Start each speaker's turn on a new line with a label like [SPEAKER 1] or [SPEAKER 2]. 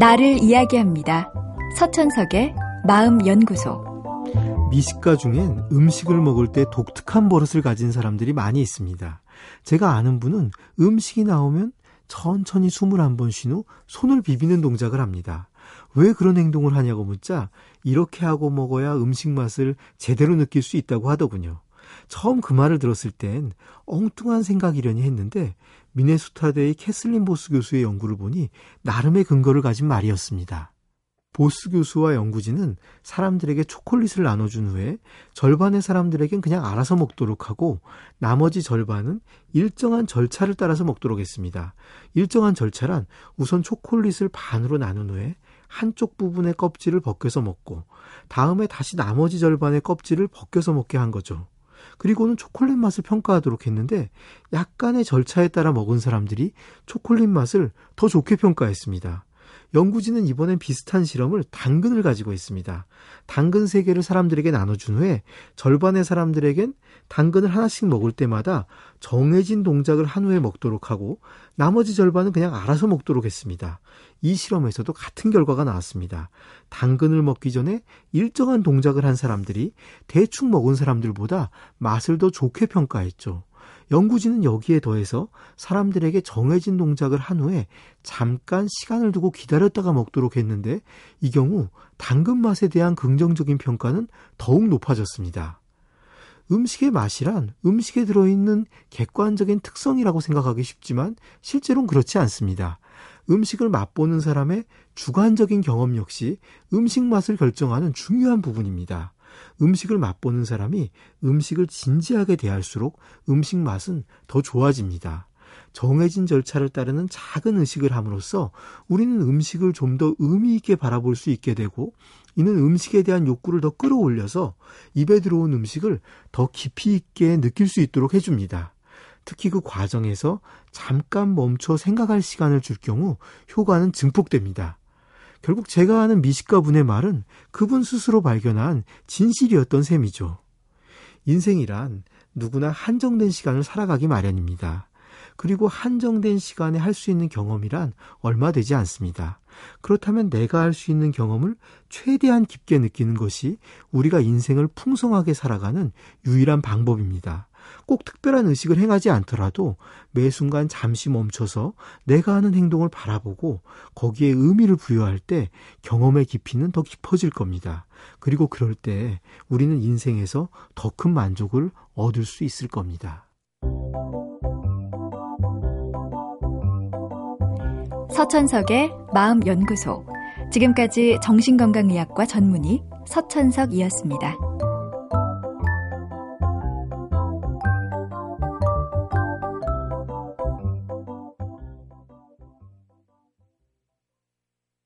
[SPEAKER 1] 나를 이야기합니다. 서천석의 마음연구소.
[SPEAKER 2] 미식가 중엔 음식을 먹을 때 독특한 버릇을 가진 사람들이 많이 있습니다. 제가 아는 분은 음식이 나오면 천천히 숨을 한번쉰후 손을 비비는 동작을 합니다. 왜 그런 행동을 하냐고 묻자 이렇게 하고 먹어야 음식 맛을 제대로 느낄 수 있다고 하더군요. 처음 그 말을 들었을 땐 엉뚱한 생각이려니 했는데 미네소타대의 캐슬린 보스 교수의 연구를 보니 나름의 근거를 가진 말이었습니다. 보스 교수와 연구진은 사람들에게 초콜릿을 나눠준 후에 절반의 사람들에겐 그냥 알아서 먹도록 하고 나머지 절반은 일정한 절차를 따라서 먹도록 했습니다. 일정한 절차란 우선 초콜릿을 반으로 나눈 후에 한쪽 부분의 껍질을 벗겨서 먹고 다음에 다시 나머지 절반의 껍질을 벗겨서 먹게 한 거죠. 그리고는 초콜릿 맛을 평가하도록 했는데 약간의 절차에 따라 먹은 사람들이 초콜릿 맛을 더 좋게 평가했습니다. 연구진은 이번엔 비슷한 실험을 당근을 가지고 있습니다. 당근 3개를 사람들에게 나눠준 후에 절반의 사람들에겐 당근을 하나씩 먹을 때마다 정해진 동작을 한 후에 먹도록 하고 나머지 절반은 그냥 알아서 먹도록 했습니다. 이 실험에서도 같은 결과가 나왔습니다. 당근을 먹기 전에 일정한 동작을 한 사람들이 대충 먹은 사람들보다 맛을 더 좋게 평가했죠. 연구진은 여기에 더해서 사람들에게 정해진 동작을 한 후에 잠깐 시간을 두고 기다렸다가 먹도록 했는데 이 경우 당근 맛에 대한 긍정적인 평가는 더욱 높아졌습니다. 음식의 맛이란 음식에 들어있는 객관적인 특성이라고 생각하기 쉽지만 실제로는 그렇지 않습니다. 음식을 맛보는 사람의 주관적인 경험 역시 음식 맛을 결정하는 중요한 부분입니다. 음식을 맛보는 사람이 음식을 진지하게 대할수록 음식 맛은 더 좋아집니다. 정해진 절차를 따르는 작은 의식을 함으로써 우리는 음식을 좀 더 의미 있게 바라볼 수 있게 되고 이는 음식에 대한 욕구를 더 끌어올려서 입에 들어온 음식을 더 깊이 있게 느낄 수 있도록 해줍니다. 특히 그 과정에서 잠깐 멈춰 생각할 시간을 줄 경우 효과는 증폭됩니다. 결국 제가 아는 미식가 분의 말은 그분 스스로 발견한 진실이었던 셈이죠. 인생이란 누구나 한정된 시간을 살아가기 마련입니다. 그리고 한정된 시간에 할 수 있는 경험이란 얼마 되지 않습니다. 그렇다면 내가 할 수 있는 경험을 최대한 깊게 느끼는 것이 우리가 인생을 풍성하게 살아가는 유일한 방법입니다. 꼭 특별한 의식을 행하지 않더라도 매 순간 잠시 멈춰서 내가 하는 행동을 바라보고 거기에 의미를 부여할 때 경험의 깊이는 더 깊어질 겁니다. 그리고 그럴 때 우리는 인생에서 더 큰 만족을 얻을 수 있을 겁니다.
[SPEAKER 1] 서천석의 마음연구소. 지금까지 정신건강의학과 전문의 서천석이었습니다.